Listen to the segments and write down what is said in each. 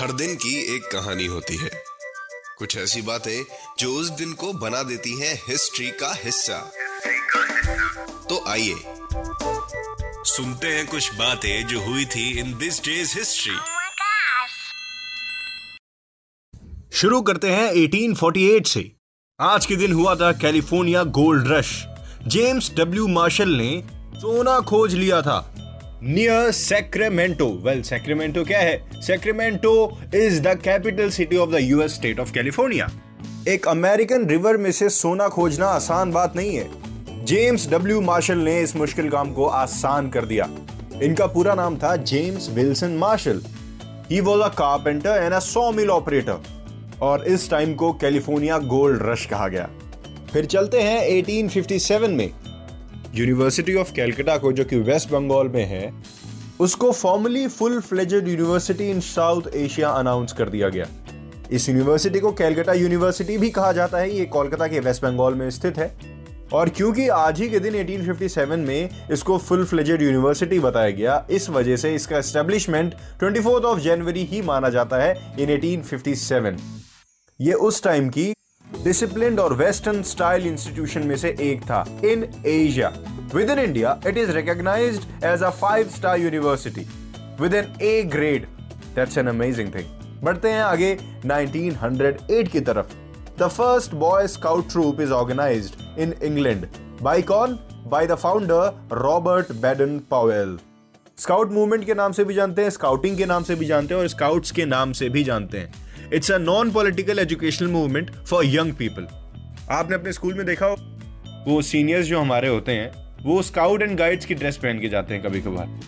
हर दिन की एक कहानी होती है। कुछ ऐसी बातें जो उस दिन को बना देती हैं हिस्ट्री का हिस्सा। तो आइए सुनते हैं कुछ बातें जो हुई थी इन दिस डेज़ हिस्ट्री. शुरू करते हैं 1848 से। आज के दिन हुआ था California gold rush. James W Marshall ने सोना खोज लिया था। नियर सैक्रेमेंटो वेल सैक्रेमेंटो क्या है? Sacramento is the capital city of the US state of California एक अमेरिकन रिवर में से सोना खोजना आसान बात नहीं है। जेम्स डब्ल्यू मार्शल ने इस मुश्किल काम को आसान कर दिया। इनका पूरा नाम था James Wilson Marshall he was a carpenter and a saw mill operator और इस टाइम को कैलिफ़ोर्निया गोल्ड रश कहा गया। फिर चलते हैं 1857 में। यूनिवर्सिटी ऑफ़ कैलकाटा को, जो कि वेस्ट बंगाल में है, उसको formally full fledged university in South Asia announce कर दिया गया। इस यूनिवर्सिटी को कैलकाटा यूनिवर्सिटी भी कहा जाता है, ये कोलकाता के वेस्ट बंगाल में स्थित है। और क्योंकि आज ही के दिन 1857 में इसको फुल फ्लेजेड यूनिवर्सिटी बताया गया, इस वजह से इसका एस्टेब्लिशमेंट 24th ऑफ़ जनवरी ही माना जाता है इन 1857 ये उस टाइम की डिसिप्लिन और वेस्टर्न स्टाइल इंस्टीट्यूशन में से एक था in Asia with in India it is recognized as a five star university with an A grade that's an amazing thing बढ़ते हैं आगे 1908 की तरफ़. The first boy scout troop is organize in England by cone? By the founder Robert Baden Powell scout movement के नाम से भी जानते हैं स्काउटिंग के नाम से भी जानते हैं और स्काउट्स के नाम से भी जानते हैं। It's a non political educational movement for young people आपने अपने स्कूल में देखा हो? वो सीनियर्स जो हमारे होते हैं वो स्काउट एंड गाइड्स की ड्रेस पहन के जाते हैं कभी कभार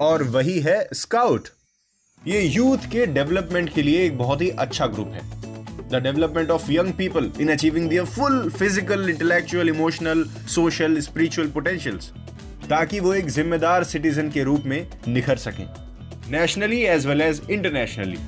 और वही है स्काउट ये यूथ के डेवलपमेंट के लिए एक बहुत ही अच्छा ग्रुप है। The development of young people in achieving their full physical intellectual emotional social spiritual potentials ताकि वो एक जिम्मेदार सिटीजन के रूप में निखर सकें। Nationally as well as internationally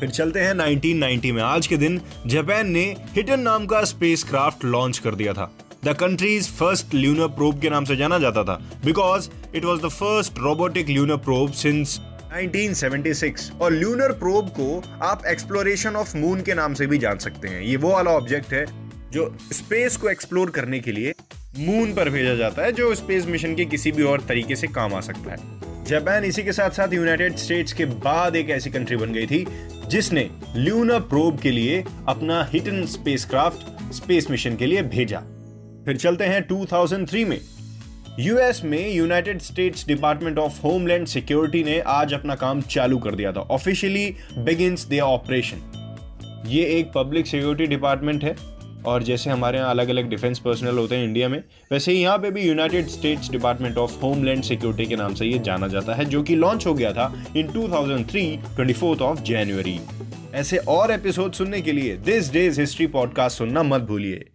फिर चलते हैं 1990 में। आज के दिन जापान ने हिटन नाम का स्पेस क्राफ्ट लॉन्च कर दिया था। The country's first lunar probe के नाम से जाना जाता था। Because it was the first robotic lunar probe since 1976 और ल्यूनर प्रोब को आप एक्सप्लोरेशन ऑफ़ मून के नाम से भी जान सकते हैं। ये वो वाला ऑब्जेक्ट है जो स्पेस को एक्सप्लोर करने के लिए मून पर भेजा जाता है, जो स्पेस मिशन के किसी भी और तरीके से काम आ सकता है। जापान इसी के साथ साथ यूनाइटेड स्टेट्स के बाद एक ऐसी कंट्री बन गई थी, जिसने ल्यूना प्रोब के लिए अपना हिटन स्पेसक्राफ्ट स्पेस मिशन के लिए भेजा। फिर चलते हैं 2003 में। यूएस में United States Department of Homeland Security ने आज अपना काम चालू कर दिया था। ऑफिशियली बिगिंस देयर ऑपरेशन ये एक पब्लिक सिक्योरिटी डिपार्टमेंट है। और जैसे हमारे यहाँ अलग अलग डिफेंस पर्सनल होते हैं इंडिया में, वैसे ही यहाँ पे भी United States Department of Homeland Security के नाम से ये जाना जाता है, जो कि लॉन्च हो गया था इन 2003 24th ऑफ़ जनवरी ऐसे और एपिसोड सुनने के लिए दिस डेज़ हिस्ट्री पॉडकास्ट सुनना मत भूलिए।